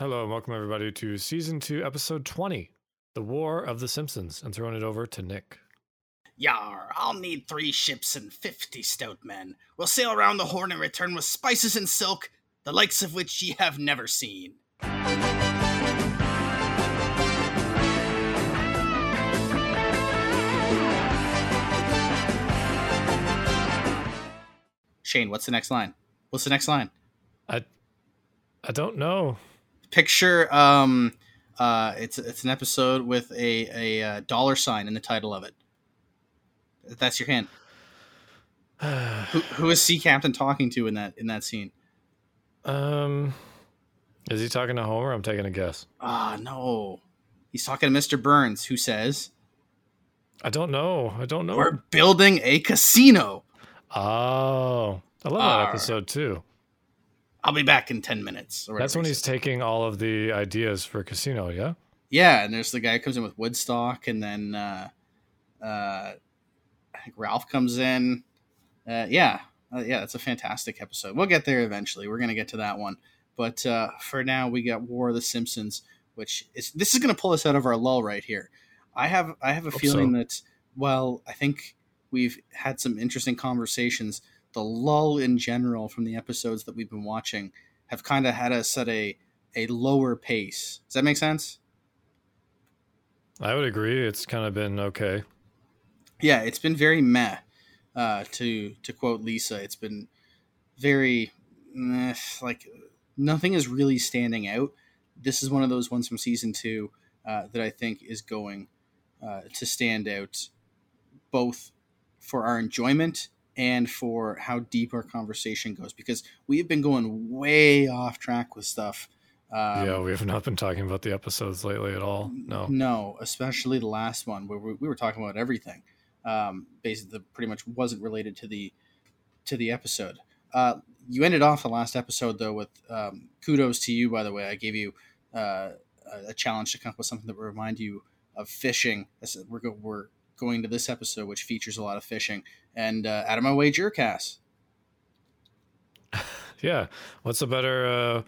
Hello, and welcome everybody to season two, episode 20, The War of the Simpsons. I'm throwing it over to Nick. Yar, I'll need three ships and fifty stout men. We'll sail around the Horn and return with spices and silk, the likes of which ye have never seen. Shane, what's the next line? What's the next line? I I don't know. Picture um uh it's it's an episode with a a uh, dollar sign in the title of it. That's your hint. Who, who is Sea Captain talking to in that in that scene? um is he talking to Homer? I'm taking a guess. Ah, no. He's talking to Mr. Burns, who says, I don't know. I don't know. We're building a casino. Oh. I love Arr. that episode too. I'll be back in 10 minutes. That's when he's taking all of the ideas for Casino, yeah? Yeah, and there's the guy who comes in with Woodstock, and then uh, uh, I think Ralph comes in. Uh, yeah, uh, yeah, it's a fantastic episode. We'll get there eventually. We're gonna get to that one, but uh, for now, we got War of the Simpsons, which is this is gonna pull us out of our lull right here. I have I have a Hope feeling so. that well, I think we've had some interesting conversations. The lull in general from the episodes that we've been watching have kind of had us at a a lower pace. Does that make sense? I would agree. It's kind of been okay. yeah, it's been very meh. Uh, to to quote Lisa, it's been very meh, like nothing is really standing out. This is one of those ones from season two uh, that I think is going uh, to stand out, both for our enjoyment and for how deep our conversation goes. Because we have been going way off track with stuff. Um, yeah, we have not been talking about the episodes lately at all. No. No, especially the last one where we, we were talking about everything. Um, basically, that pretty much wasn't related to the to the episode. Uh, you ended off the last episode though with um, kudos to you. By the way, I gave you uh, a- challenge to come up with something that would remind you of fishing. I said we're we're going to this episode which features a lot of fishing. And uh, out of my way, Jerkass. Yeah. What's a better uh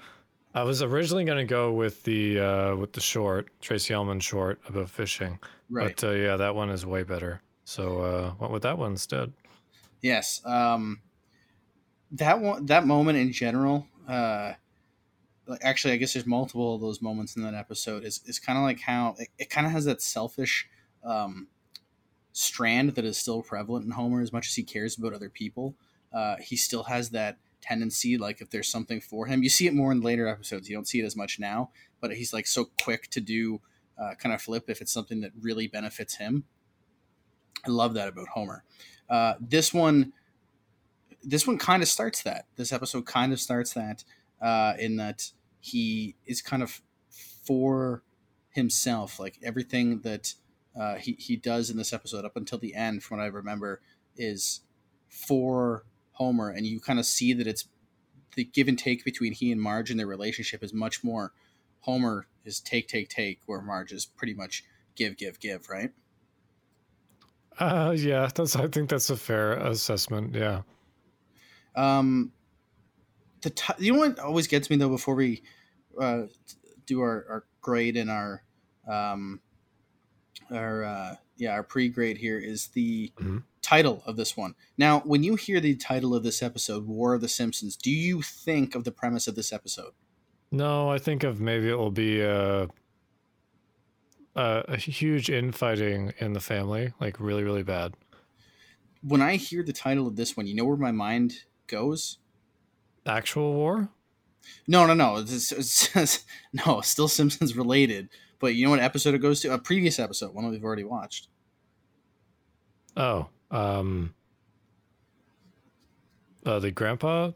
I was originally going to go with the uh with the short, Tracey Ullman short about fishing. Right. But uh, yeah, that one is way better. So uh went with that one instead. Yes. Um, that one, that moment in general, uh, actually, I guess there's multiple of those moments in that episode. Is is kind of like how it, it kind of has that selfish um, strand that is still prevalent in Homer. As much as he cares about other people, uh, he still has that tendency. Like if there's something for him, you see it more in later episodes. You don't see it as much now, but he's like so quick to do uh, kind of flip if it's something that really benefits him. I love that about Homer. Uh, this one, this one kind of starts that. This episode kind of starts that uh, in that he is kind of for himself. Like everything that uh, he he does in this episode up until the end, from what I remember, is for Homer, and you kind of see that it's the give and take between he and Marge and their relationship is much more. Homer is take take take, where Marge is pretty much give give give. Right. Uh yeah, that's I think that's a fair assessment. Yeah. Um, the t- you know what always gets me though before we uh, do our, our grade and our um, our uh, yeah our pre grade here is the Mhm. title of this one. Now, when you hear the title of this episode, "War of the Simpsons," do you think of the premise of this episode? No, I think of maybe it will be a a, a huge infighting in the family, like really really bad. When I hear the title of this one, you know where my mind goes. Actual war? No, no, no. It's, it's, no, still Simpsons related. But you know what episode it goes to? A previous episode, one that we've already watched. Oh, um uh, the grandpa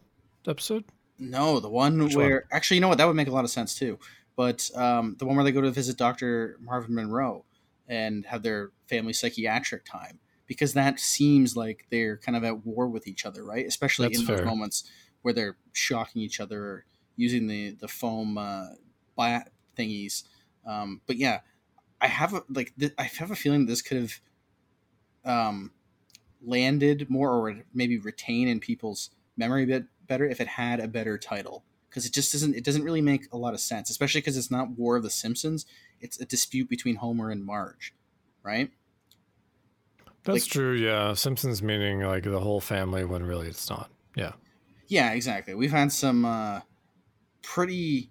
episode? No, the one Which where actually, you know what? That would make a lot of sense too. But um, the one where they go to visit Doctor Marvin Monroe and have their family psychiatric time, because that seems like they're kind of at war with each other, right? Especially That's in those moments where they're shocking each other or using the the foam uh, bat thingies. Um, but yeah, I have a, like th- I have a feeling this could have um, landed more or maybe retain in people's memory a bit better if it had a better title because it just doesn't it doesn't really make a lot of sense, especially because it's not War of the Simpsons. It's a dispute between Homer and Marge, right? That's Like- true. Yeah, Simpsons meaning like the whole family when really it's not. Yeah. Yeah, exactly. We've had some uh, pretty.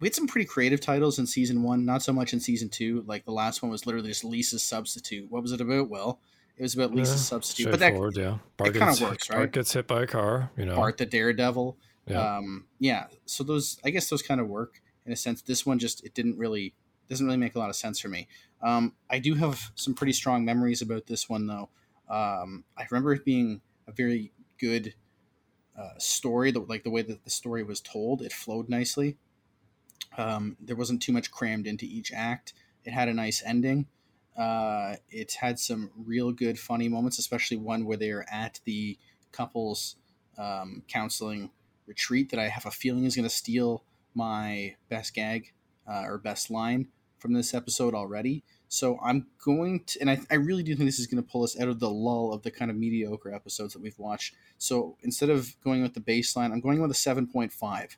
We had some pretty creative titles in season one, not so much in season two. Like the last one was literally just Lisa's substitute. What was it about? Well, it was about Lisa's Yeah, substitute. But that yeah. Bart kinda gets, works, Bart gets hit by a car. You know. Bart the Daredevil. Yeah. Um, yeah. So those, I guess, those kind of work in a sense. This one just it didn't really doesn't really make a lot of sense for me. Um, I do have some pretty strong memories about this one though. Um, I remember it being a very good uh, story. The, like the way that the story was told, it flowed nicely. Um, there wasn't too much crammed into each act. It had a nice ending. Uh, it had some real good funny moments, especially one where they're at the couples um, counseling retreat that I have a feeling is going to steal my best gag uh, or best line from this episode already. So I'm going to, and I, I really do think this is going to pull us out of the lull of the kind of mediocre episodes that we've watched. So instead of going with the baseline, I'm going with a 7.5.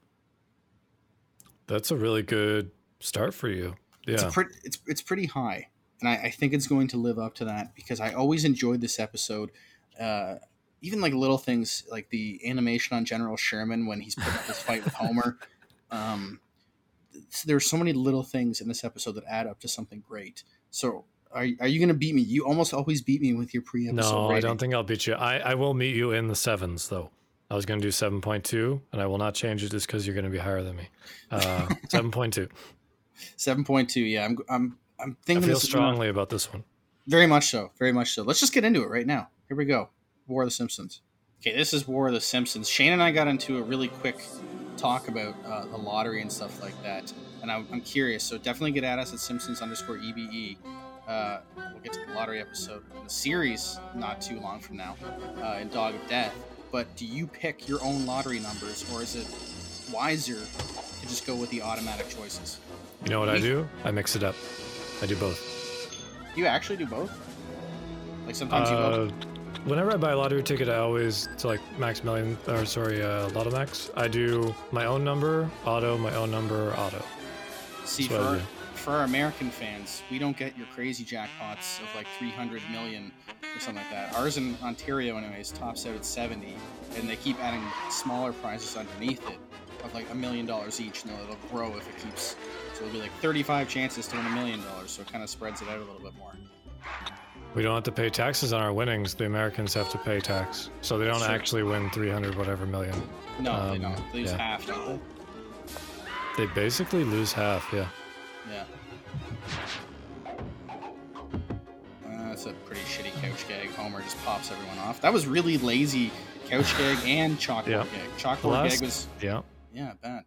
That's a really good start for you. It's Yeah. a pretty, it's it's pretty high, and I, I think it's going to live up to that because I always enjoyed this episode. Uh, even like little things like the animation on General Sherman when he's putting up his fight with Homer. Um, th- there's so many little things in this episode that add up to something great. So are, are you going to beat me? You almost always beat me with your pre-episode. No, I don't think I'll beat you. I, I will meet you in the sevens though. I was going to do 7.2 and I will not change it just because you're going to be higher than me. Uh, 7.2. Seven point two. Yeah, I'm I'm I'm I thinking feel this is strongly about this one. Very much so. Very much so. Let's just get into it right now. Here we go. War of the Simpsons. Okay, this is War of the Simpsons. Shane and I got into a really quick talk about uh, the lottery and stuff like that, and I'm, I'm curious. So definitely get at us at Simpsons underscore EBE. Uh, we'll get to the lottery episode in the series not too long from now uh, in Dog of Death. But do you pick your own lottery numbers, or is it wiser to just go with the automatic choices? You know what I do? I mix it up. I do both. Do you actually do both? Like sometimes you Uh, look. whenever I buy a lottery ticket, I always to like max million or sorry, uh, Lotto Max. I do my own number, auto, my own number, auto. See, for what I our, do. for our American fans, we don't get your crazy jackpots of like 300 million or something like that. Ours in Ontario, anyways, tops out at 70, and they keep adding smaller prizes underneath it of like a million dollars each, and it'll grow if it keeps. So it'll be like 35 chances to win a million dollars, so it kind of spreads it out a little bit more. We don't have to pay taxes on our winnings. The Americans have to pay tax, so they don't actually win 300 whatever million. No, they Um, don't. They lose yeah. half, don't They basically lose half. Yeah. Yeah. Uh, that's a pretty shitty couch gag. Homer just pops everyone off. That was really lazy couch gag and chalkboard Yeah. gag. Chalkboard last- gag was Yeah. yeah bad.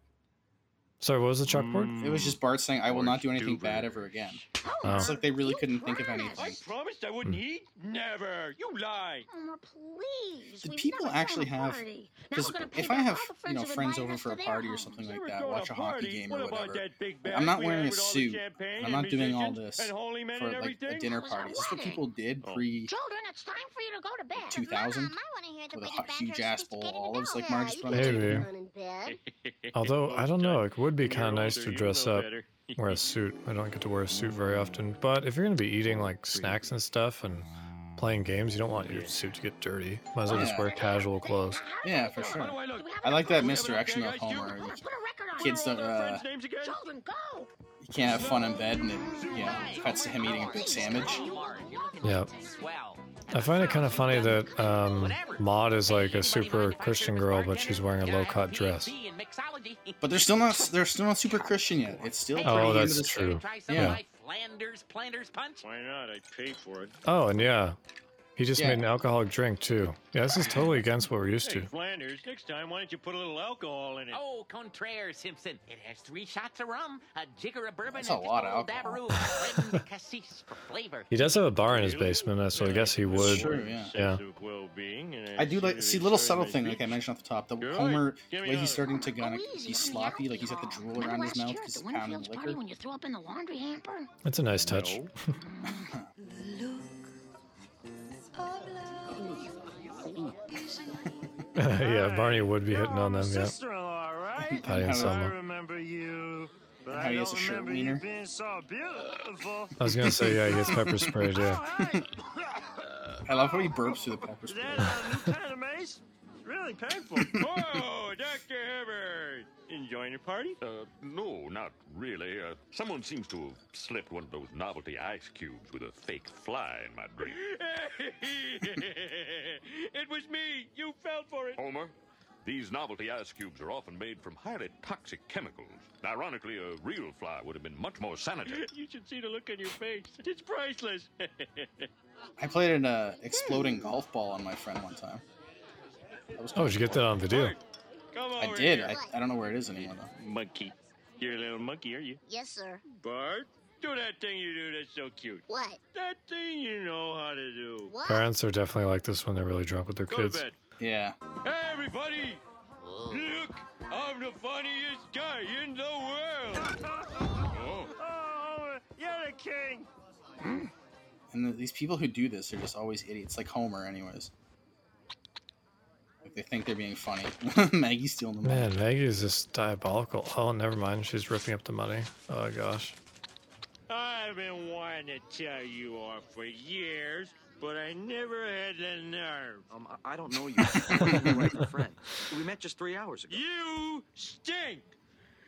Sorry, what was the chalkboard? It was just Bart saying, "I will not do anything stupid. bad ever again." Oh. It's like they really couldn't think of anything. I promised I wouldn't Hmm. eat. Never. You lied. Homer, please. Did We've people actually have- Because we're gonna pay if I have you know friends who've friends invited over for a party or something like that, watch a hockey game or whatever. I'm not wearing a with all the suit. I'm not doing all this and holy men for like a dinner That was a party. Is what wedding. people did Oh. pre Children, it's time for you to go to bed. 2000 Mom, I wanna hear the with a way hot- the huge ass bowl of olives like adult. Marge's brother you did. can Maybe. run in bed. Although I don't know, it would be kind of nice older, to dress up, wear a suit. I don't get to wear a suit very often, but if you're gonna be eating like snacks and stuff and playing games, you don't want your suit to get dirty. Might as well just wear casual clothes. Yeah, for sure. I look? Do we have I like that misdirection of? Homer. room? Put a record on Kids it. don't. Uh, friends' names again? Children, go. you can't have fun in bed, and it you know cuts to him eating a big sandwich. Yeah. I find it kind of funny that um, Maud is like a super Christian girl, but she's wearing a low-cut dress. But they're still not. They're still not super Christian yet. It's still pretty Oh, into that's the- true. Yeah. Flanders, Flanders punch. Why not? I paid for it. Oh, and yeah, he just Yeah. made an alcoholic drink too. Yeah, this is totally against what we're used Hey, to. Flanders, next time, why don't you put a little alcohol in it? Oh, contraire, Simpson. It has three shots of rum, a jigger of bourbon, That's a and just lot of little alcohol. Dabaroo, cassis for flavor. He does have a bar in his basement, so I guess he would. Sure, yeah. Yeah. Sense of well-being and I do like see little subtle thing like I mentioned off the top. The Good. Homer Give way he's starting to kind of Oh, be sloppy, like he's got the y'all. drool around his mouth because the he's pounding Winfield's party liquor. when you threw up in the laundry hamper? That's a nice touch. No. yeah, Barney would be hitting on them. Yeah. Sister-in-law, right? right? Patty and I Selma. remember you. But How he has a shirt wiener. being so beautiful. I was gonna say yeah, he gets pepper sprayed. Yeah. I love how he burps through the pepper spray. That a new kind of mace? Really painful. Oh, Dr. Hibbert! Enjoying your party? Uh, no, not really. Uh, someone seems to have slipped one of those novelty ice cubes with a fake fly in my drink. it was me! You fell for it! Homer, these novelty ice cubes are often made from highly toxic chemicals. Ironically, a real fly would have been much more sanitary. You should see the look on your face. It's priceless. I played an uh, exploding golf ball on my friend one time. That was Oh, did you get that on video? Come I did. I, I don't know where it is anymore though. Monkey. You're a little monkey, are you? Yes, sir. Bart, do that thing you do that's so cute. What? That thing you know how to do. What? Parents are definitely like this when they're really drunk with their Go kids. to bed. Yeah. Hey, everybody! Look, I'm the funniest guy in the world. oh, Homer, you're the king. And the, these people who do this are just always idiots, like Homer, anyways. Like they think they're being funny. Maggie's stealing the money. Man, Maggie is just diabolical. Oh, never mind. She's ripping up the money. Oh gosh. I've been wanting to tell you off for years, but I never had the nerve. Um, I- I don't know you. You're like a friend. We met just three hours ago. You stink!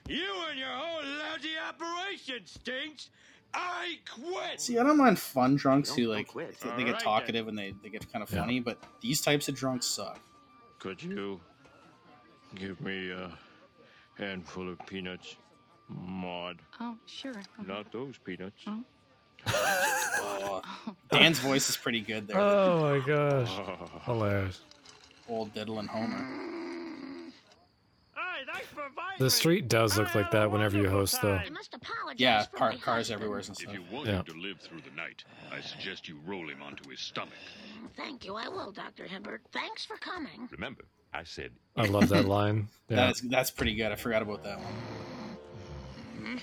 You and your whole lousy operation stinks! I quit! See, I don't mind fun drunks Don't- who like quit. they, they get then. talkative and they, they get kind of Yeah. funny, but these types of drunks suck. Could you give me a handful of peanuts, Maud? Oh, sure. Not those peanuts. Oh. Oh, Dan's voice is pretty good there. Oh my gosh. Oh. Hilarious. Old diddling Homer. Hey, thanks for inviting The street does look like that whenever you host, though. time. I must apologize. Yeah, for par- my cars everywhere and If stuff. you want Yeah. him to live through the night, I suggest you roll him onto his stomach. Thank you. I will, Dr. Hibbert. Thanks for coming. Remember, I said I love that line. Yeah. That's that's pretty good. I forgot about that one.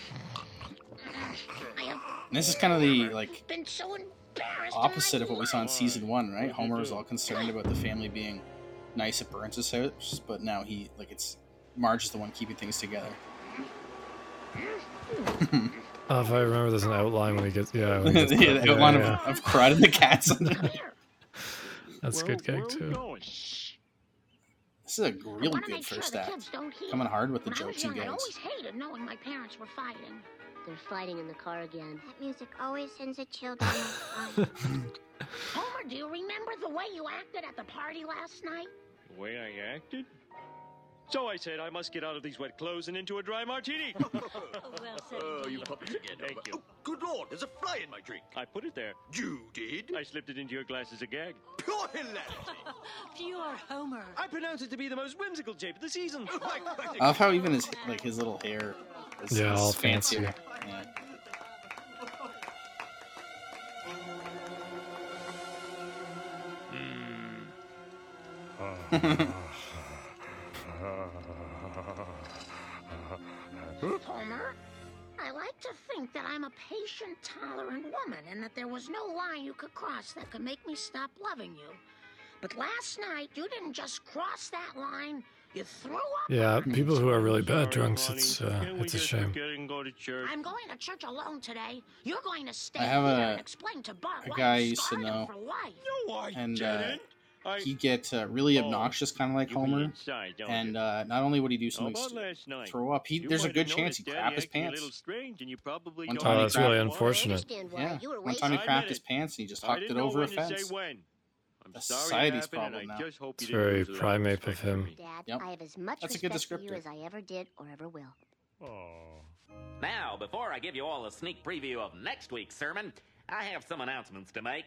And this is kind of the like been so opposite of what we saw in season one, right? Homer was all concerned about the family being nice at Burns' house, but now he like it's Marge is the one keeping things together. Oh, if I remember, there's an outline when he gets. Yeah. When he yeah, gets the yeah, outline yeah. Of, of crud and the cats. Come here. That's a good gag where are we too. This is a really good make sure first act. kids don't hear. Coming hard with the when I was jokes and young, I gags. always hated knowing my parents were fighting. They're fighting in the car again. That music always sends a chill down my spine. Homer, do you remember the way you acted at the party last night? The way I acted? So I said I must get out of these wet clothes and into a dry martini. Oh, oh you puppets again. Thank you. Oh, good lord, there's a fly in my drink. I put it there. You did? I slipped it into your glass as a gag. Pure hilarity. Pure Homer. I pronounce it to be the most whimsical jape of the season. Oh, I love how even his like his little hair is, Yeah, is all fancier. Yeah. Homer, to think that I'm a patient, tolerant woman and that there was no line you could cross that could make me stop loving you. But last night, you didn't just cross that line, you threw up. Yeah, people who are really bad Sorry, drunks, it's uh, it's a shame. go to church? I'm going to church alone today. You're going to stay I have here a- and explain to Bart a why guy I you used to scarred know. for life. No, I And, uh, didn't. I... He get uh, really Oh, obnoxious, kind of like Homer. inside, And uh, not only would he do something st- night? throw up, he there's a good chance he noticed crap his pants. and you probably One time Oh, that's really unfortunate. Yeah, one time he I crapped his pants and he just I hucked it over a when to say fence. I'm That's sorry society's problem now. It's very lose a of primate of him. Dad, Yep. I have as much That's a good respect for descriptor. as I ever did or ever will. Now, before I give you all a sneak preview of next week's sermon, I have some announcements to make.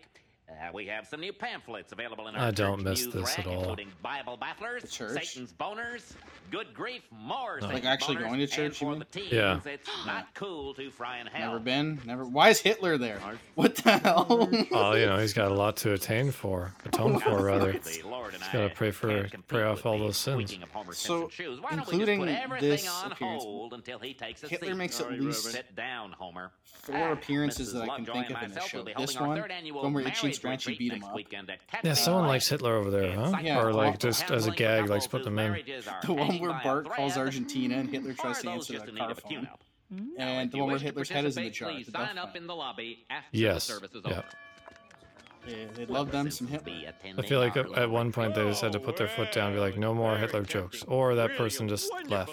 Uh, we have some new pamphlets available in our I don't miss news this rack, at all. including Bible bafflers, Satan's boners, good grief, more No. Like actually boners, going to and church, you for mean? the teens, Yeah. it's not cool to fry in hell. Never been, never. Why is Hitler there? What the hell? Oh, you know, he's got a lot to attain for, atone for rather. The Lord and He's gotta pray for- pray off all those sins. squeaking of Homer So, shoes. Why don't we just including put this on appearance, hold until he takes a Hitler seat? makes at least Sit down, Homer. four Ah, appearances Mrs. that I can think of in the show. This holding our one, third annual one where Itchy and marriage Scratchy beat him up. weekend at Yeah, someone likes Hitler over there, huh? Yeah, or like just as a gag, couples likes put whose them in. The one where Bart calls Argentina and Hitler tries to those answer just the in car need of a phone. And the one where Hitler's head is in the participate, jar. Please sign up in the lobby after Yes, the service is yeah. over. Yeah, they love them some Hitler. I feel like at, at one point they just had to put their foot down and be like, no more Hitler jokes. Or that person just left.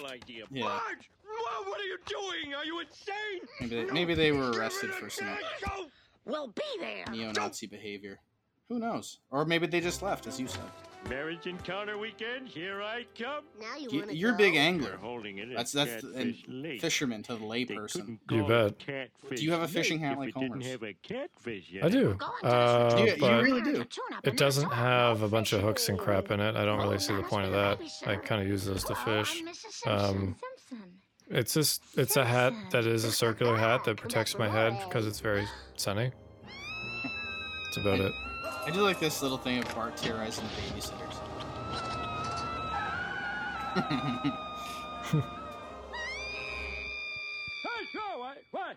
Yeah. What, what are you doing? Are you insane? Maybe they, maybe they were arrested for some We'll be there. neo-Nazi behavior. Who knows? Or maybe they just left, as you said. Marriage encounter weekend, here I come. Now you You- want to You're a big angler. holding it That's that's the, and Lake. fisherman to the layperson. couldn't You bet. Do you have a fishing Lake hat like it didn't Homer's? have a catfish yet. I do. Uh, You- you but really do. it doesn't have a bunch of hooks and crap in it. I don't really see the point of that. I kind of use those to fish. Um, it's just it's a hat that is a circular hat that protects my head because it's very sunny. That's about it. I do like this little thing of Bart terrorizing the babysitters. Hey, Joe, what? What?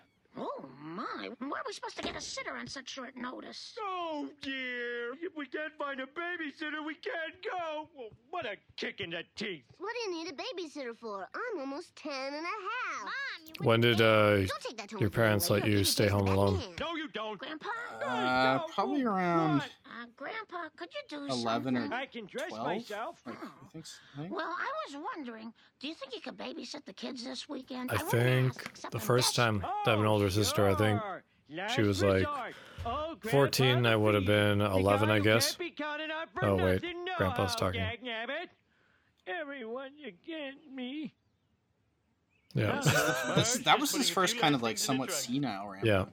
Oh my! Where are we supposed to get a sitter on such short notice? Oh dear! If we can't find a babysitter, we can't go. Well, what a kick in the teeth! What do you need a babysitter for? I'm almost ten and a half. Mom, you When did uh, Don't take that to your parents let you stay home alone? No, you don't. Grandpa? Uh, probably around Uh, Grandpa, could you do 11 or something? I can dress 12. myself. Like, I think, s- I think. Well, I was wondering, do you think you could babysit the kids this weekend? I wouldn't think ask, the first bed. time I have an older sister, I think Sure. she was Last like. Oh, 14. I would have been 11, I guess. can't be counted on for Oh, wait. nothing. No, Grandpa's talking. Everyone against me. Yeah. That was his first kind of like somewhat senile rant. Yeah.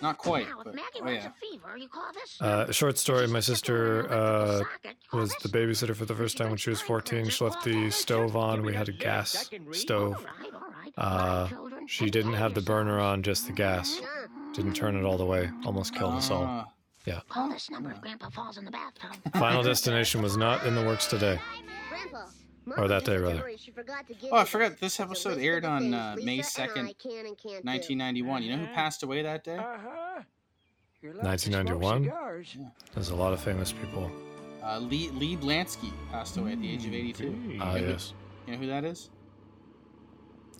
Not quite, Now, but oh yeah. a fever, you call this? Uh, a short story. My sister uh, was the babysitter for the first time when she was 14. She left the stove on. We had a gas stove. Uh, she didn't have the burner on, just the gas. Didn't turn it all the way. Almost killed us all. Ah. Yeah. Call this number if Grandpa falls in the bathtub. Final destination was not in the works today. Grandpa, Or that day, rather. she forgot to give Oh, I forgot this episode aired on uh, May Lisa and I 2nd, can and can't do. 1991. You know who passed away that day? Uh-huh. 1991. There's a lot of famous people. Uh, Lee, Lee Blansky passed away at the age of 82. Ah, You know who- yes. You know who that is?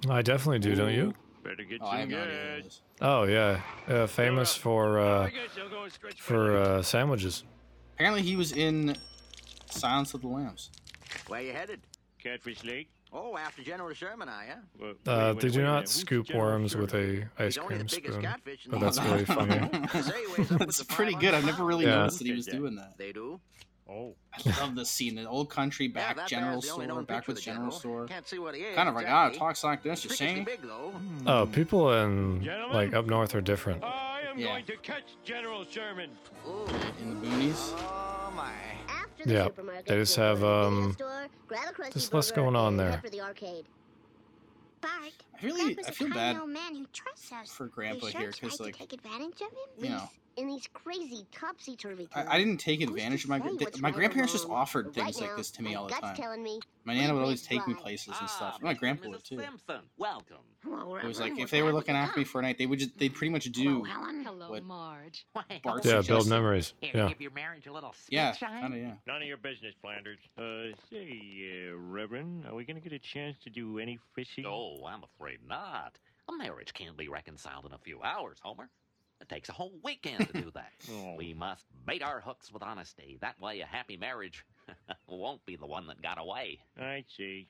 I definitely do, don't you? Better get Oh, I some no idea who gas. it is. Oh yeah, uh, famous for uh, I guess I'll go and stretch my for uh, sandwiches. Apparently, he was in Silence of the Lambs. Where you headed? Catfish Lake. Oh, after General Sherman, are ya? Well, Uh, wait, they wait, do wait not scoop General worms with Sherman? a ice He's cream spoon, catfish but the that's world. really funny. Say he weighs up with That's pretty good. I've never really Yeah. noticed that he was doing that. They do. Oh. I love this scene. The old country back that general man's the only store, back with picture of general store. Can't see what he is. Kind of like, ah, exactly. talks like this, you Freakishly see? big, though. Oh, people in Gentlemen? like up north are different. I am Yeah. going to catch General Sherman. Ooh. In the boonies. Oh, my. After the Yeah, supermarket, they just have, um, store, grab a Krusty just less going on there. For the arcade. Bart, I really, Grandpa's I a feel bad man who trusts us. for Grandpa we sure here because, like, to take advantage of him. you know, In these crazy topsy-turvy I. I didn't take advantage of my say my right grandparents just offered But things right like this to me all the time. telling me My nana would always must take me places and Ah, stuff. My grandpa would too. Simpson, welcome. Well, It was like if they were looking after me for a night, they would just they'd pretty much come. Hello, do Hello, What? Marge. Bart Yeah, suggested. build memories. Give, Yeah. give your marriage a little Yeah, sunshine. kind of yeah. None of your business, Flanders. Uh, say, uh, Reverend, are we going to get a chance to do any fishing? Oh, I'm afraid not. A marriage can't be reconciled in a few hours, Homer. It takes a whole weekend to do that. Oh. We must bait our hooks with honesty. That way, a happy marriage won't be the one that got away. I see.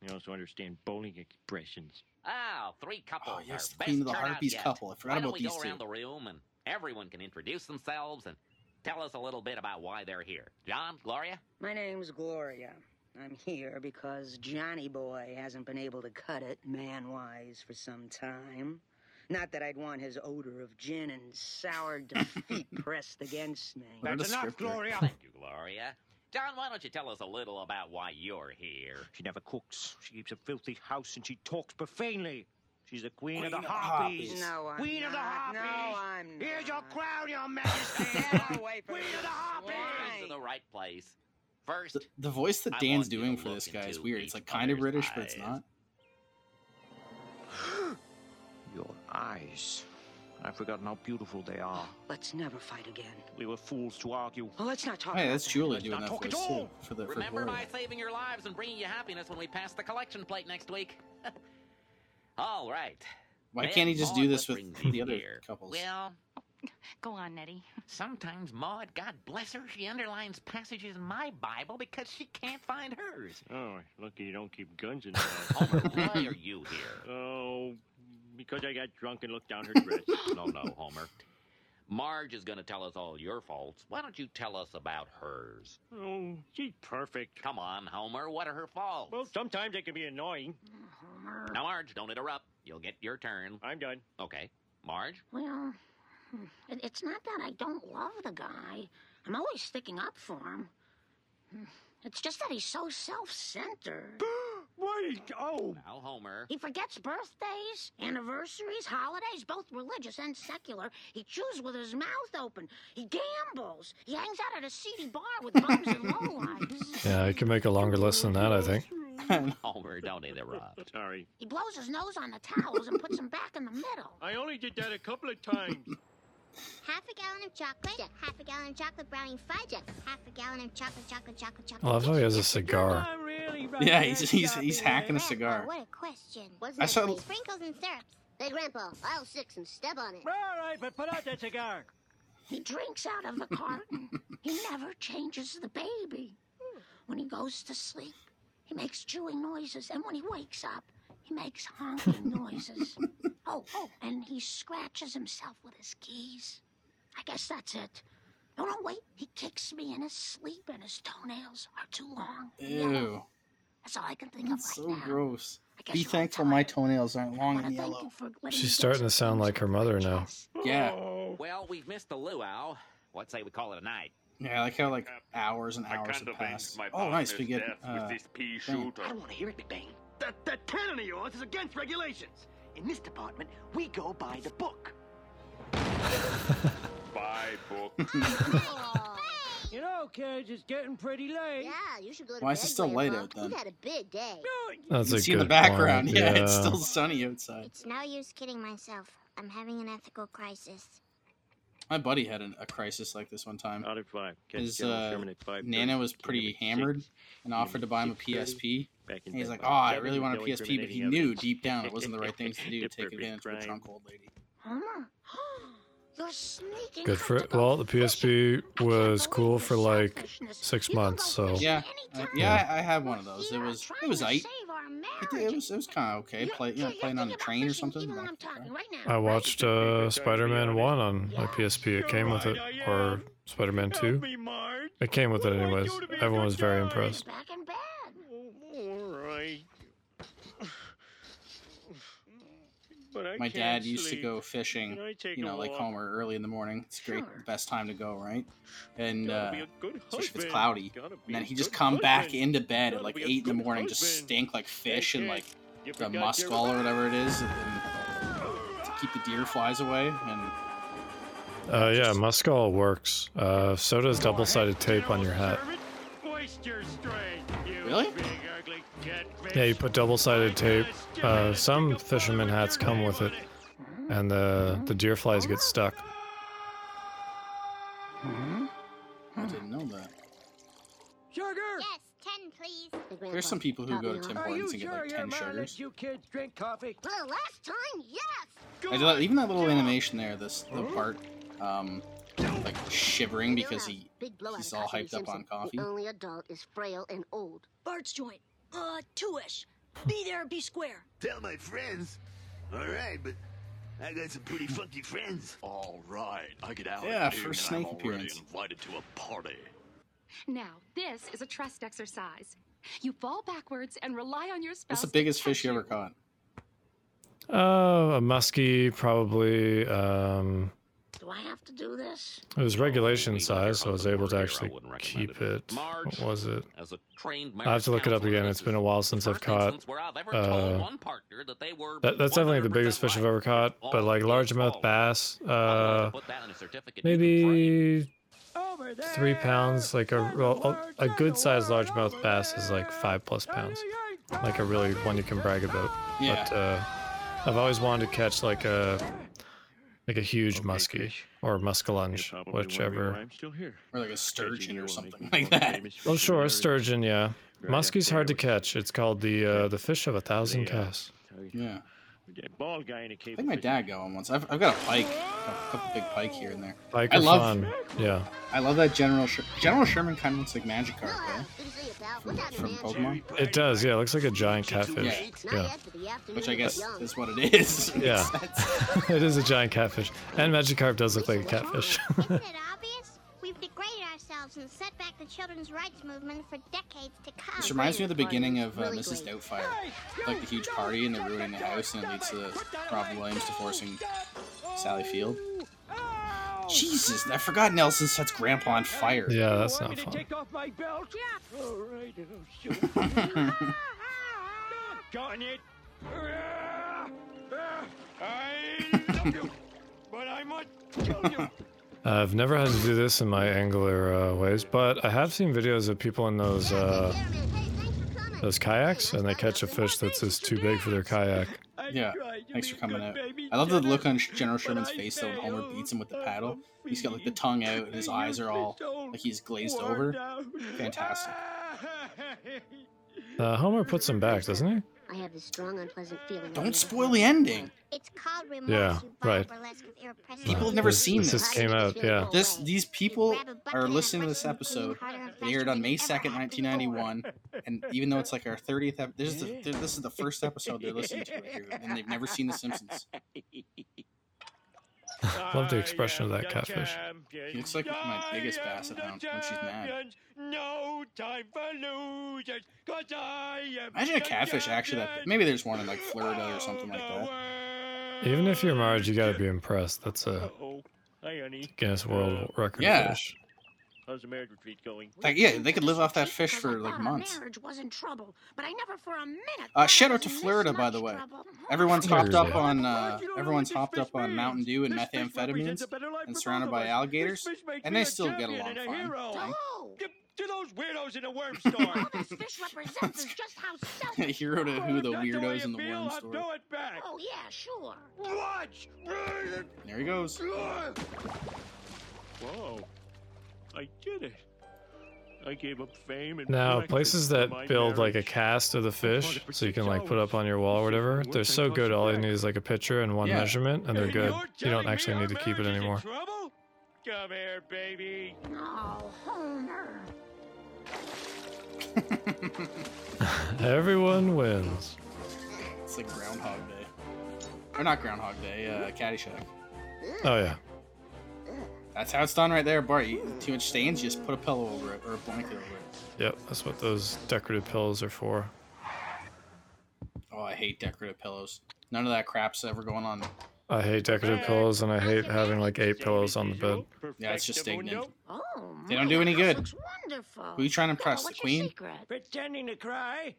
You also understand bowling expressions. Ah, three couples. Oh, yes, our the Queen of best the Harpies yet. couple. I forgot Why don't about we these go two. around the room and everyone can introduce themselves and tell us a little bit about why they're here. John, Gloria? My name's Gloria. I'm here because Johnny Boy hasn't been able to cut it man wise for some time. Not that I'd want his odor of gin and sour defeat pressed against me. What That's enough, descriptor. Gloria. Thank you, Gloria. John, why don't you tell us a little about why you're here? She never cooks. She keeps a filthy house and she talks profanely. She's the queen, of the of the harpies. Harpies. No, I'm queen of the not. harpies. No, I'm not. Here's your crown, your majesty. Get away from queen of the harpies. Why? To the right place. First, The, the voice that I Dan's want you to doing for this guy is weird. It's like kind of other's British, but it's not. Eyes. I've forgotten how beautiful they are. Let's never fight again. We were fools to argue. Well, let's not talk Hey, that's that. Julie Let's doing not that talk voice at too all. for the for Remember Gloria. by saving your lives and bringing you happiness when we pass the collection plate next week. All right. Why Then can't he just Maud, do this with the other here? couples? Well, Go on, Nettie. sometimes Maud, God bless her, she underlines passages in my Bible because she can't find hers. Oh, lucky you don't keep guns in there. Homer, why are you here? oh, because I got drunk and looked down her dress. No, no, Homer. Marge is going to tell us all your faults. Why don't you tell us about hers? oh, she's perfect. Come on, Homer. What are her faults? Well, sometimes they can be annoying. Homer. now, Marge, don't interrupt. You'll get your turn. I'm done. Okay. Marge? Well, hmm, it's not that I don't love the guy. I'm always sticking up for him. Hmm, It's just that he's so self-centered. Wait, oh, Now, Homer. He forgets birthdays, anniversaries, holidays, both religious and secular. He chews with his mouth open. He gambles. He hangs out at a seedy bar with bums and lowlifes. Yeah, you can make a longer list than that, I think. Homer, don't interrupt. sorry. He blows his nose on the towels and puts them back in the middle. I only did that a couple of times. Half a gallon of chocolate, half a gallon of chocolate brownie fudge, half a gallon of chocolate, chocolate, chocolate, chocolate. Oh, I love how he has a cigar. Really Yeah, he's he's he's hacking a cigar. Grandpa, what a question. What's I saw- Sprinkles and syrups. Hey, Grandpa, aisle six and step on it. All right, but put out that cigar. He drinks out of the carton. He never changes the baby. Hmm. When he goes to sleep, he makes chewing noises, and when he wakes up, he makes honking noises. Oh, oh, and he scratches himself with his keys. I guess that's it. No, no, wait. He kicks me in his sleep, and his toenails are too long. and yellow. Ew, That's all I can think that's of so right now. gross. Be thankful my toenails aren't long and yellow. you for letting me She's starting to sound like her mother now. Yeah, Well, we've missed the luau. What say we call it a night? yeah, I like how like hours and hours have passed. Oh, nice, we partner's get uh, this pea shooter. I don't want to hear it, Big Bang. That, that cannon of yours is against regulations. In this department, we go by the book. Buy book. You know, kids, it's getting pretty late. yeah, you should go to Why bed, is it still light out then? You've had a big day. That's you a can see good in the background. point. Yeah, it's still sunny outside. It's no use kidding myself. I'm having an ethical crisis. My buddy had an, a crisis like this one time. Out of five. His uh, Sherman at 5:30, Nana was pretty hammered six, and offered to buy him a PSP. back And he's like, "Oh, I really with want a PSP," but he knew deep down it wasn't the right thing to do to take Perfect advantage of a drunk old lady. Homer, you're sneaking. Good for it. Well, the. PSP was cool for like six months, so Yeah, I, yeah, I, I had one of those. It was it was to aight. save our It, it was it was kind of okay. Play you know you're- you're playing on a train or something. even when but- I'm talking right now, I right? watched uh, Spider-Man One on my PSP. It came with it, or Spider-Man Two. It came with it What do I anyways. do to be a Everyone was very impressed. Back in bed. All right. But I My can't dad used to go fishing, Can I take you know, like walk? Homer early in the morning. It's great, Sure. best time to go, right? And Gotta uh, be a good especially if it's cloudy. And then he just good come back into bed at Gotta like eight in the good morning, just stink like fish and like you the forgot musk your- gall or whatever it is, and, to keep the deer flies away. And Uh, yeah, Musk oil works. Uh, so does double-sided tape on your hat. Yeah, you put double-sided tape. Uh, some fisherman hats come with it, and the the deer flies get stuck. I didn't know that. Sugar! Yes, ten, please. There's some people who go to out. Tim Hortons and get like ten mom sugars. lets you kids drink coffee? For the last time, yes. I did that, even that little animation there, this the part, um, like shivering because he he's all hyped up on Simpson. coffee. The only adult is frail and old. Bart's joint. Uh, two-ish. Be there, be square. Tell my friends. All right, but I got some pretty funky friends. All right, I get out. Yeah, for here first I'm already appearance. invited to a party. Now, this is a trust exercise. You fall backwards and rely on your spouse. What's the biggest fish you ever caught? Uh, a muskie, probably. Um, Do I have to do this? it was regulation We size, so I was able to work here, I actually keep it. it. Marge, What was it? As a trained I have to look it up again. It's been a while since I've caught. instance where I've ever told Uh, that they were that, that's definitely the biggest fish I've ever caught. But like largemouth bass, uh, to put that in a certificate you can frame. maybe three pounds. Like a a, a good sized largemouth bass is like five plus pounds. Like a really one you can brag about. Yeah. But uh, I've always wanted to catch like a like a huge muskie or muskellunge, Probably wondering whichever. I'm still here. Or like a sturgeon or something like that. famous Oh, sure, the sturgeon, yeah. Muskie's hard to catch. It's called the uh, the fish of a thousand casts. Yeah. That bald guy in a I cable. think my dad got one once. I've, I've got a pike, a couple big pike here and there. Pike I love, fun. Yeah. I love that General Sher- General Sherman kind of looks like Magikarp, though. From, from Pokemon. It does, yeah. It looks like a giant catfish. Yeah. Yeah. Which I guess is what it is. Yeah. it is a giant catfish. And Magikarp does look like a catfish. Degraded ourselves and set back the children's rights movement for decades to come. This reminds me of the beginning of uh, Mrs. Doubtfire. Like the huge party and they're ruining the house and it leads to Robin Williams divorcing Sally Field. Jesus, I forgot Nelson sets Grandpa on fire. yeah, that's not to fun. take off my belt? Yeah. All right, I'll show you. Got it. I love you, but I must kill you. I've never had to do this in my angler uh, ways, but I have seen videos of people in those uh, those kayaks, and they catch a fish that's just too big for their kayak. Yeah, thanks for coming out. I love the look on General Sherman's face though when Homer beats him with the paddle. He's got like the tongue out and his eyes are all like he's glazed over. Fantastic. Uh, Homer puts him back, doesn't he? I have this strong, unpleasant feeling. Don't spoil the ending. It's called remorse, Yeah, right. burlesque of irrepressible People have never This- seen this this. just came out, yeah. This these people are listening to this episode. They aired on May second, nineteen ninety one, and even though it's like our thirtieth, ep- this is the this is the first episode they're listening to right here, and they've never seen The Simpsons. Love the expression of that catfish. champion. He looks like my biggest basset I am hound when she's mad. No time for losers, 'cause I am Imagine a catfish actually that champion. maybe there's one in like Florida or something like that. Even if you're Marge, you gotta be impressed. That's a Uh-oh. Hi, honey. Guinness World Record Yeah. fish. How's the marriage retreat going? Like yeah, they could live off that fish for like Our months. marriage was in trouble, but I never for a minute. Uh, shout out to Florida, by the way. Everyone's hopped up on uh, everyone's hopped up on Mountain Dew and This methamphetamines represents a better life and surrounded by alligators, This fish makes and they still get along a fine. hero. To, to those weirdos in the worm store. all this fish represents is just how selfish. Hero to who the weirdos you in the feel, worm I'll store. do it back. Oh yeah, sure. Watch. There he goes. Whoa. I did it. I gave up fame and Now, places that my build like a cast of the fish, so you can like put up on your wall or whatever, they're so good. All you need is like a picture and one Yeah. measurement, and they're good. you're You telling don't actually need to keep it marriage is in anymore. Come here, baby. Oh, Homer. Everyone wins. It's like Groundhog Day, or not Groundhog Day, uh, Caddyshack. Oh yeah. That's how it's done right there, Bart. You, too much stains, you just put a pillow over it or a blanket over it. Yep, that's what those decorative pillows are for. Oh, I hate decorative pillows. None of that crap's ever going on. I hate decorative pillows, and I hate having like eight pillows on the bed. Yeah, it's just stagnant. Oh, They don't do any good. Looks wonderful. Who you trying to Yeah, impress, the queen? Pretending to cry.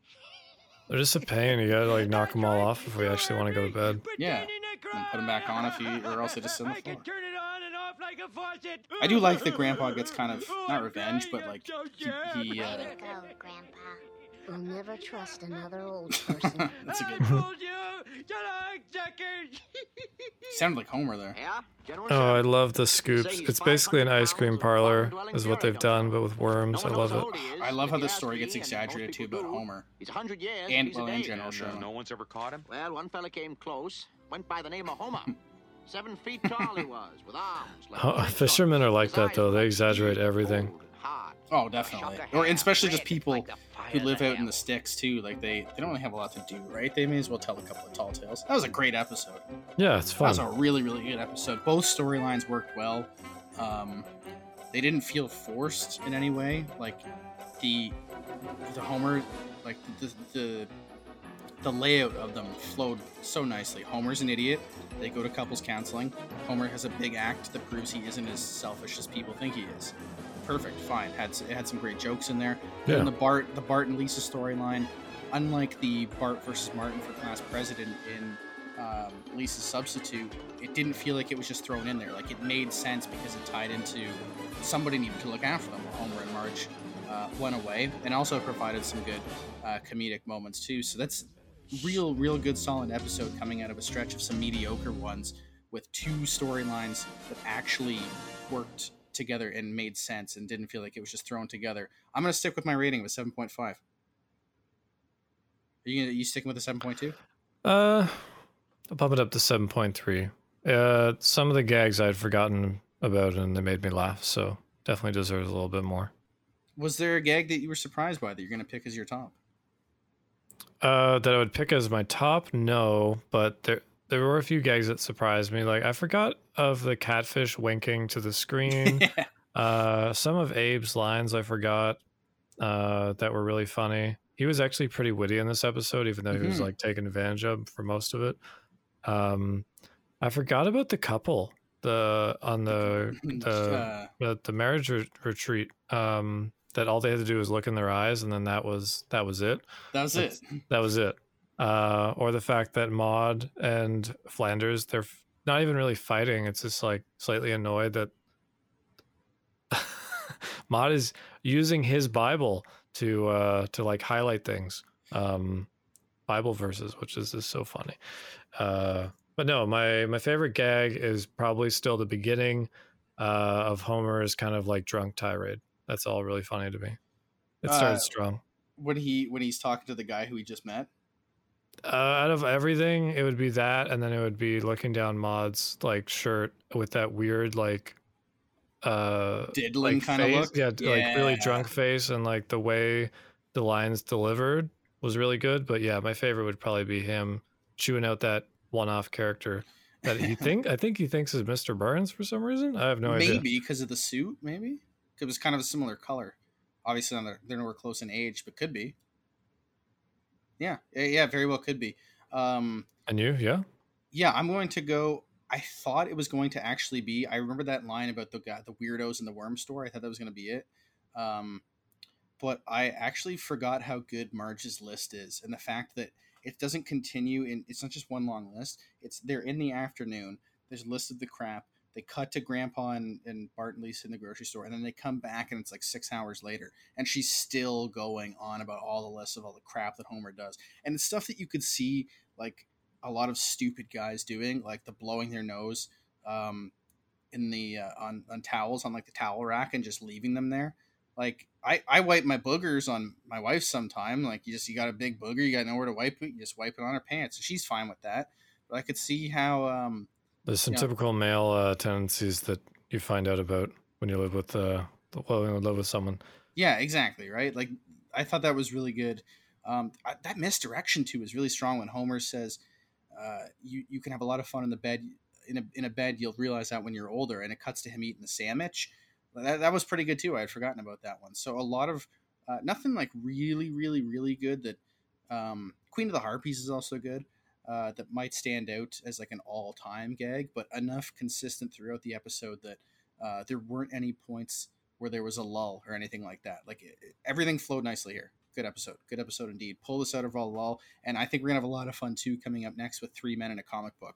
They're just a pain. You gotta like knock them all off if we actually want to go to bed. Yeah, and put them back on if you, or else they just sit on the floor. I do like that Grandpa gets kind of not revenge, but like he, he uh, Way to go, Grandpa. We'll never trust another old person. that's a I good. told you. So long, suckers. Sounded like Homer there. Yeah, Oh, I love the scoops. It's basically an ice cream parlor, is what they've done, but with worms. I No one knows love it. old he is. I love how the story gets exaggerated too people about do, Homer. He's 100 years. And he's a well, in general, And, sure. uh, no one's ever caught him? Well, one fella came close. Went by the name of Homer. Seven feet tall he was, with arms. like Oh, nine fishermen are like that though. They exaggerate everything. cold and hard. Oh, definitely. Or hair, especially just people who live out in the sticks too. Like they, they don't really have a lot to do, right? They may as well tell a couple of tall tales. That was a great episode. Yeah, it's fun. That was a really, really good episode. Both storylines worked well. Um, they didn't feel forced in any way. Like the the Homer, like the the the layout of them flowed so nicely. Homer's an idiot. They go to couples counseling. Homer has a big act that proves he isn't as selfish as people think he is. Perfect, fine. Had it had some great jokes in there. Yeah. And the Bart the Bart and Lisa storyline, unlike the Bart versus Martin for class president in um, Lisa's substitute, it didn't feel like it was just thrown in there. Like it made sense because it tied into somebody needed to look after them. Homer and Marge uh, went away, and also provided some good uh, comedic moments too. So that's real, real good, solid episode coming out of a stretch of some mediocre ones with two storylines that actually worked together and made sense and didn't feel like it was just thrown together. I'm gonna stick with my rating of a 7.5. Are you gonna, you sticking with a 7.2? Uh, I'll bump it up to seven point three. Uh, some of the gags I'd forgotten about and they made me laugh, so definitely deserves a little bit more. Was there a gag that you were surprised by that you're gonna pick as your top? Uh, that I would pick as my top, no, but there there were a few gags that surprised me. Like I forgot of the catfish winking to the screen. uh, some of Abe's lines I forgot uh, that were really funny. He was actually pretty witty in this episode, even though he was Mhm. like taken advantage of for most of it. Um, I forgot about the couple the on the the Uh, the, the marriage re- retreat. Um, that all they had to do was look in their eyes, and then that was that was it. That was That's- it. That was it. Uh, or the fact that Maude and Flanders they're not even really fighting. It's just like slightly annoyed that Maude is using his Bible to uh to like highlight things. Um Bible verses, which is just so funny. Uh but no, my my favorite gag is probably still the beginning uh of Homer's kind of like drunk tirade. That's all really funny to me. It started Uh, strong. when he when he's talking to the guy who he just met. Uh, out of everything, it would be that, and then it would be looking down Maude's like shirt with that weird like uh Diddling like, kinda face. look? Yeah, d- like really drunk face, and like the way the lines delivered was really good. But yeah, my favorite would probably be him chewing out that one-off character that he think I think he thinks is Mr. Burns for some reason. I have no maybe idea. Maybe because of the suit, maybe it was kind of a similar color. Obviously, they're, they're nowhere close in age, but could be. Yeah, yeah, yeah, very well could be. Um, And you, yeah, yeah, I'm going to go. I thought it was going to actually be. I remember that line about the guy, the weirdos in the worm store. I thought that was going to be it. Um, but I actually forgot how good Marge's list is, and the fact that it doesn't continue in. It's not just one long list. It's they're in the afternoon. There's a list of the crap. They cut to Grandpa and, and Bart and Lisa in the grocery store, and then they come back, and it's like six hours later, and she's still going on about all the lists of all the crap that Homer does, and it's stuff that you could see like a lot of stupid guys doing, like the blowing their nose um, in the uh, on on towels on like the towel rack and just leaving them there. Like I I wipe my boogers on my wife sometime. Like you just you got a big booger, you got nowhere to wipe it, you just wipe it on her pants, and she's fine with that. But I could see how um, there's some Yeah. typical male uh, tendencies that you find out about when you live with uh, well, when you live with someone. Yeah, exactly. Right. Like I thought that was really good. Um, I, that misdirection too is really strong when Homer says, uh, "You you can have a lot of fun in the bed. In a in a bed, you'll realize that when you're older." And it cuts to him eating the sandwich. That, that was pretty good too. I had forgotten about that one. So a lot of uh, nothing like really really really good. That um, Queen of the Harpies is also good. Uh, that might stand out as like an all time gag, but enough consistent throughout the episode that uh, there weren't any points where there was a lull or anything like that. Like it, it- everything flowed nicely here. Good episode. Good episode indeed. Pull this out of a lull, and I think we're gonna have a lot of fun too coming up next with Three Men in a Comic Book.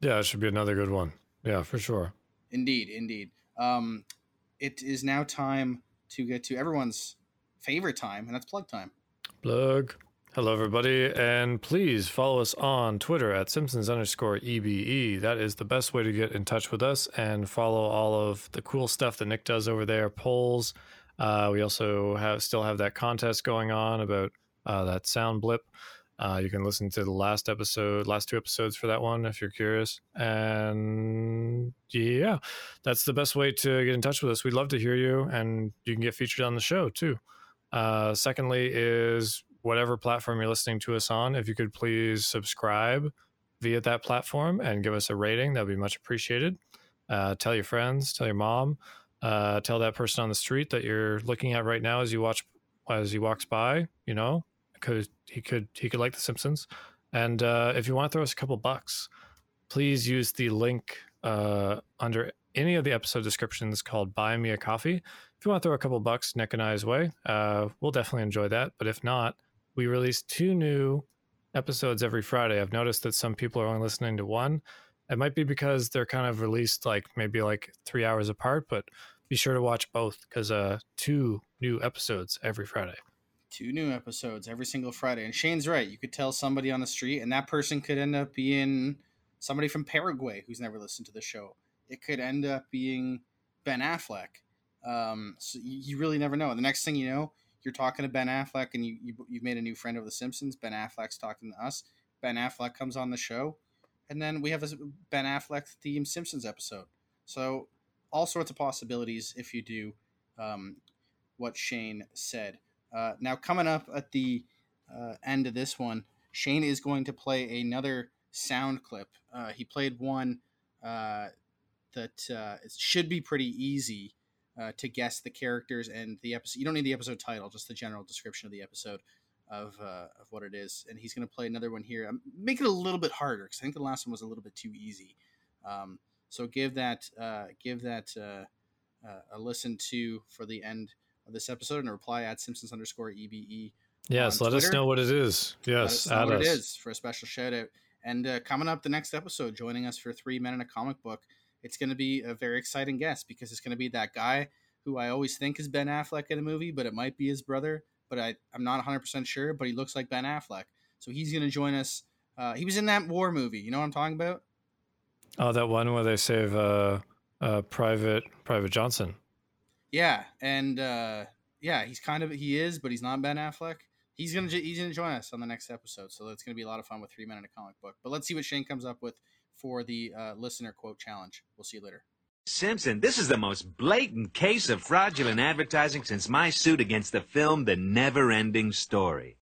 Yeah, it should be another good one. Yeah, for sure. Indeed, indeed. Um, it is now time to get to everyone's favorite time, and that's plug time. Plug. Hello, everybody, and please follow us on Twitter at Simpsons underscore EBE. That is the best way to get in touch with us and follow all of the cool stuff that Nick does over there. Polls. Uh, we also have still have that contest going on about uh, that sound blip. Uh, you can listen to the last episode, last two episodes for that one if you're curious. And yeah, that's the best way to get in touch with us. We'd love to hear you, and you can get featured on the show too. Uh, secondly, is whatever platform you're listening to us on, if you could please subscribe via that platform and give us a rating, that'd be much appreciated. Uh, tell your friends, tell your mom, uh, tell that person on the street that you're looking at right now as you watch as he walks by. You know, because he could he could like The Simpsons. And uh, if you want to throw us a couple bucks, please use the link uh, under any of the episode descriptions called "Buy Me a Coffee." If you want to throw a couple bucks Nick and I's way, uh, we'll definitely enjoy that. But if not, we release two new episodes every Friday. I've noticed that some people are only listening to one. It might be because they're kind of released like maybe like three hours apart, but be sure to watch both because uh, two new episodes every Friday. Two new episodes every single Friday. And Shane's right. You could tell somebody on the street, and that person could end up being somebody from Paraguay who's never listened to the show. It could end up being Ben Affleck. Um, so you, really never know. The next thing you know, you're talking to Ben Affleck, and you, you you've made a new friend of The Simpsons. Ben Affleck's talking to us. Ben Affleck comes on the show, and then we have a Ben Affleck themed Simpsons episode. So all sorts of possibilities if you do um, what Shane said. Uh, now coming up at the uh, end of this one, Shane is going to play another sound clip. Uh, he played one uh, that uh, should be pretty easy uh, to guess the characters and the episode. You don't need the episode title, just the general description of the episode of uh, of what it is. And he's going to play another one here. I'm make it a little bit harder because I think the last one was a little bit too easy. Um, so give that uh, give that uh, uh, a listen to for the end of this episode and reply at Simpsons underscore ebe. Yes, let Twitter. us know what it is. Let Yes, us know what us. it is for a special shout out. And uh, coming up the next episode, joining us for three men in a comic book, it's going to be a very exciting guest because it's going to be that guy who I always think is Ben Affleck in a movie, but it might be his brother. But I, I'm not 100% sure, but he looks like Ben Affleck. So he's going to join us. Uh, he was in that war movie. You know what I'm talking about? Oh, that one where they save uh, uh, Private Private Johnson. Yeah, and uh, yeah, he's kind of he is, but he's not Ben Affleck. He's gonna he's gonna join us on the next episode, so it's gonna be a lot of fun with three men in a comic book. But let's see what Shane comes up with for the uh, listener quote challenge. We'll see you later. Simpson, this is the most blatant case of fraudulent advertising since my suit against the film The Never Ending Story.